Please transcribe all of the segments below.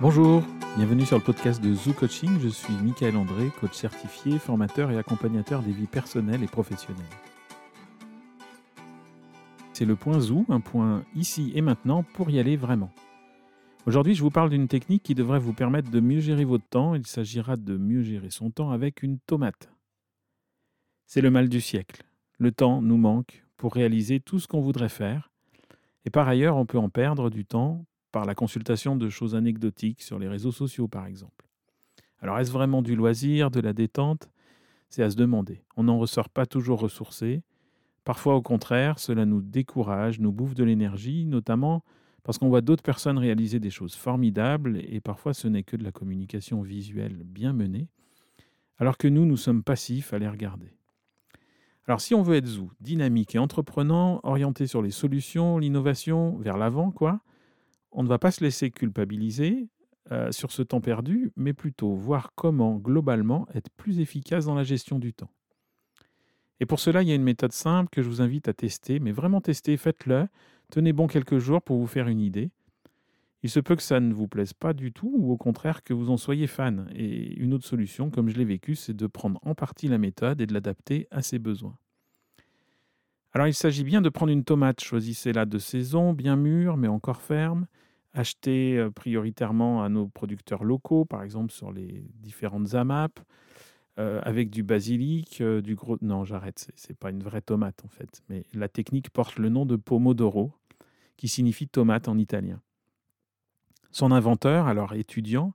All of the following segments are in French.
Bonjour, bienvenue sur le podcast de Zoo Coaching. Je suis Michael André, coach certifié, formateur et accompagnateur des vies personnelles et professionnelles. C'est le point Zoo, un point ici et maintenant pour y aller vraiment. Aujourd'hui, je vous parle d'une technique qui devrait vous permettre de mieux gérer votre temps. Il s'agira de mieux gérer son temps avec une tomate. C'est le mal du siècle. Le temps nous manque pour réaliser tout ce qu'on voudrait faire. Et par ailleurs, on peut en perdre du temps par la consultation de choses anecdotiques sur les réseaux sociaux, par exemple. Alors, est-ce vraiment du loisir, de la détente? C'est à se demander. On n'en ressort pas toujours ressourcé. Parfois, au contraire, cela nous décourage, nous bouffe de l'énergie, notamment parce qu'on voit d'autres personnes réaliser des choses formidables, et parfois ce n'est que de la communication visuelle bien menée, alors que nous, nous sommes passifs à les regarder. Alors si on veut être zou, dynamique et entreprenant, orienté sur les solutions, l'innovation, vers l'avant, quoi, on ne va pas se laisser culpabiliser euh, sur ce temps perdu, mais plutôt voir comment globalement être plus efficace dans la gestion du temps. Et pour cela, il y a une méthode simple que je vous invite à tester, mais vraiment tester, faites-le, tenez bon quelques jours pour vous faire une idée. Il se peut que ça ne vous plaise pas du tout, ou au contraire que vous en soyez fan. Et une autre solution, comme je l'ai vécu, c'est de prendre en partie la méthode et de l'adapter à ses besoins. Alors il s'agit bien de prendre une tomate, choisissez-la de saison, bien mûre mais encore ferme, achetez euh, prioritairement à nos producteurs locaux, par exemple sur les différentes AMAP, euh, avec du basilic, euh, du gros... Non, j'arrête, c'est pas une vraie tomate en fait, mais la technique porte le nom de pomodoro, qui signifie tomate en italien. Son inventeur, alors étudiant,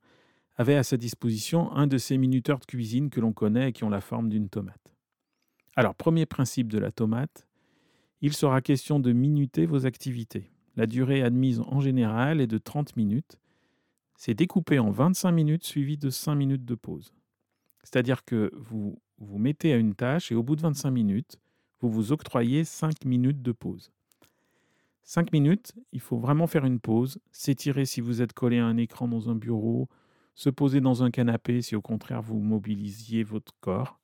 avait à sa disposition un de ces minuteurs de cuisine que l'on connaît et qui ont la forme d'une tomate. Alors, premier principe de la tomate, il sera question de minuter vos activités. La durée admise en général est de 30 minutes. C'est découpé en 25 minutes suivi de 5 minutes de pause. C'est-à-dire que vous vous mettez à une tâche et au bout de 25 minutes, vous vous octroyez 5 minutes de pause. 5 minutes, il faut vraiment faire une pause, s'étirer si vous êtes collé à un écran dans un bureau, se poser dans un canapé si au contraire vous mobilisiez votre corps,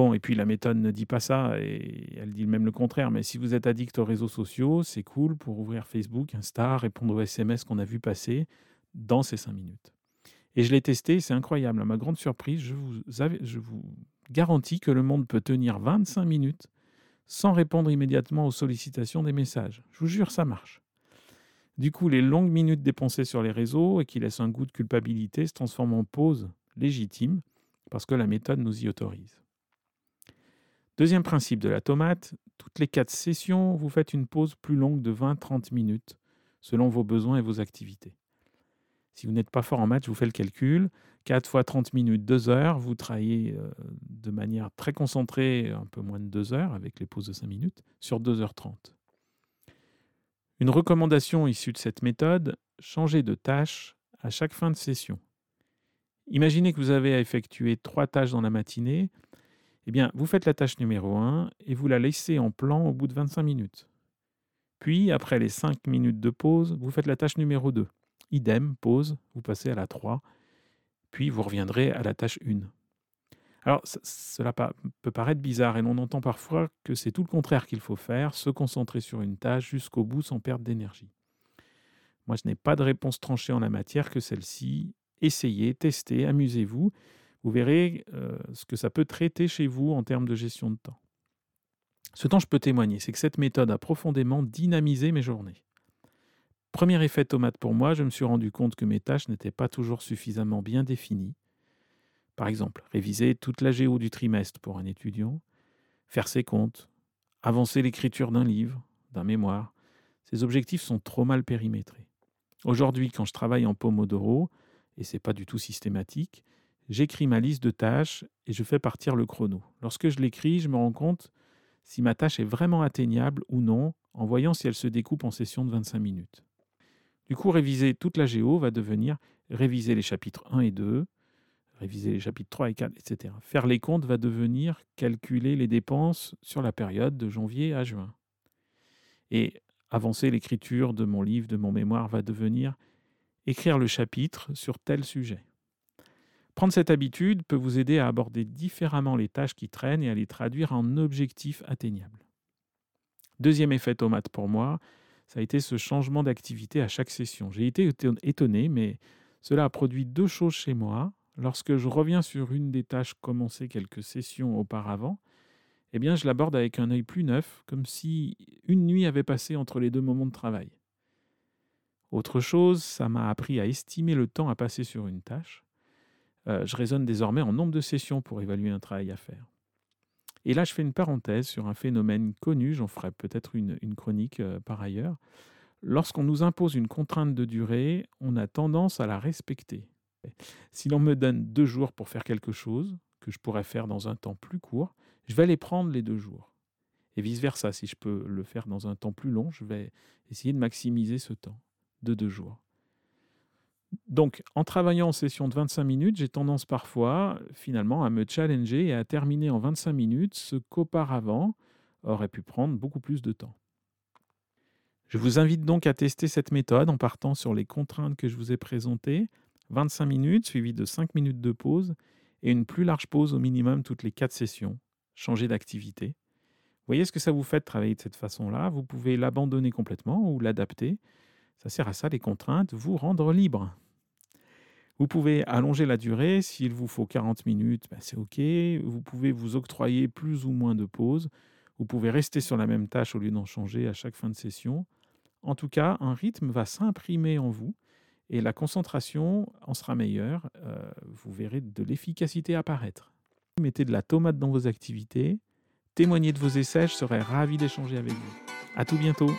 Bon, et puis la méthode ne dit pas ça, et elle dit même le contraire, mais si vous êtes addict aux réseaux sociaux, c'est cool pour ouvrir Facebook, Insta, répondre aux SMS qu'on a vu passer dans ces cinq minutes. Et je l'ai testé, c'est incroyable. À ma grande surprise, je vous garantis que le monde peut tenir 25 minutes sans répondre immédiatement aux sollicitations des messages. Je vous jure, ça marche. Du coup, les longues minutes dépensées sur les réseaux et qui laissent un goût de culpabilité se transforment en pause légitime parce que la méthode nous y autorise. Deuxième principe de la tomate, toutes les quatre sessions, vous faites une pause plus longue de 20-30 minutes selon vos besoins et vos activités. Si vous n'êtes pas fort en maths, je vous fais le calcul. 4 fois 30 minutes, 2 heures. Vous travaillez euh, de manière très concentrée, un peu moins de 2 heures, avec les pauses de 5 minutes, sur 2h30. Une recommandation issue de cette méthode, changez de tâche à chaque fin de session. Imaginez que vous avez à effectuer 3 tâches dans la matinée eh bien, vous faites la tâche numéro 1 et vous la laissez en plan au bout de 25 minutes. Puis, après les 5 minutes de pause, vous faites la tâche numéro 2. Idem, pause, vous passez à la 3, puis vous reviendrez à la tâche 1. Alors, cela peut paraître bizarre et l'on entend parfois que c'est tout le contraire qu'il faut faire, se concentrer sur une tâche jusqu'au bout sans perdre d'énergie. Moi, je n'ai pas de réponse tranchée en la matière que celle-ci. Essayez, testez, amusez-vous vous verrez euh, ce que ça peut traiter chez vous en termes de gestion de temps. Ce dont je peux témoigner, c'est que cette méthode a profondément dynamisé mes journées. Premier effet tomate pour moi, je me suis rendu compte que mes tâches n'étaient pas toujours suffisamment bien définies. Par exemple, réviser toute la géo du trimestre pour un étudiant, faire ses comptes, avancer l'écriture d'un livre, d'un mémoire. Ces objectifs sont trop mal périmétrés. Aujourd'hui, quand je travaille en Pomodoro, et c'est pas du tout systématique, j'écris ma liste de tâches et je fais partir le chrono. Lorsque je l'écris, je me rends compte si ma tâche est vraiment atteignable ou non, en voyant si elle se découpe en sessions de 25 minutes. Du coup, réviser toute la géo va devenir réviser les chapitres 1 et 2, réviser les chapitres 3 et 4, etc. Faire les comptes va devenir calculer les dépenses sur la période de janvier à juin. Et avancer l'écriture de mon livre, de mon mémoire, va devenir écrire le chapitre sur tel sujet. Prendre cette habitude peut vous aider à aborder différemment les tâches qui traînent et à les traduire en objectifs atteignables. Deuxième effet tomate pour moi, ça a été ce changement d'activité à chaque session. J'ai été étonné, mais Cela a produit deux choses chez moi. Lorsque je reviens sur une des tâches commencées quelques sessions auparavant, eh bien, je l'aborde avec un œil plus neuf, comme si une nuit avait passé entre les deux moments de travail. Autre chose, ça m'a appris à estimer le temps à passer sur une tâche. Euh, je raisonne désormais en nombre de sessions pour évaluer un travail à faire. Et là, je fais une parenthèse sur un phénomène connu, j'en ferai peut-être une, chronique euh, par ailleurs. Lorsqu'on nous impose une contrainte de durée, on a tendance à la respecter. Si l'on me donne deux jours pour faire quelque chose que je pourrais faire dans un temps plus court, je vais les prendre les deux jours. Et vice-versa, si je peux le faire dans un temps plus long, je vais essayer de maximiser ce temps de deux jours. Donc, en travaillant en session de 25 minutes, j'ai tendance parfois, finalement, à me challenger et à terminer en 25 minutes ce qu'auparavant aurait pu prendre beaucoup plus de temps. Je vous invite donc à tester cette méthode en partant sur les contraintes que je vous ai présentées, 25 minutes suivies de 5 minutes de pause et une plus large pause au minimum toutes les 4 sessions. Changer d'activité. Voyez ce que ça vous fait de travailler de cette façon-là. Vous pouvez l'abandonner complètement ou l'adapter ça sert à ça, les contraintes, vous rendre libre. Vous pouvez allonger la durée, s'il vous faut 40 minutes, ben, c'est OK. Vous pouvez vous octroyer plus ou moins de pauses. Vous pouvez rester sur la même tâche au lieu d'en changer à chaque fin de session. En tout cas, un rythme va s'imprimer en vous et la concentration en sera meilleure. Euh, vous verrez de l'efficacité apparaître. Mettez de la tomate dans vos activités. Témoignez de vos essais, je serai ravi d'échanger avec vous. À tout bientôt.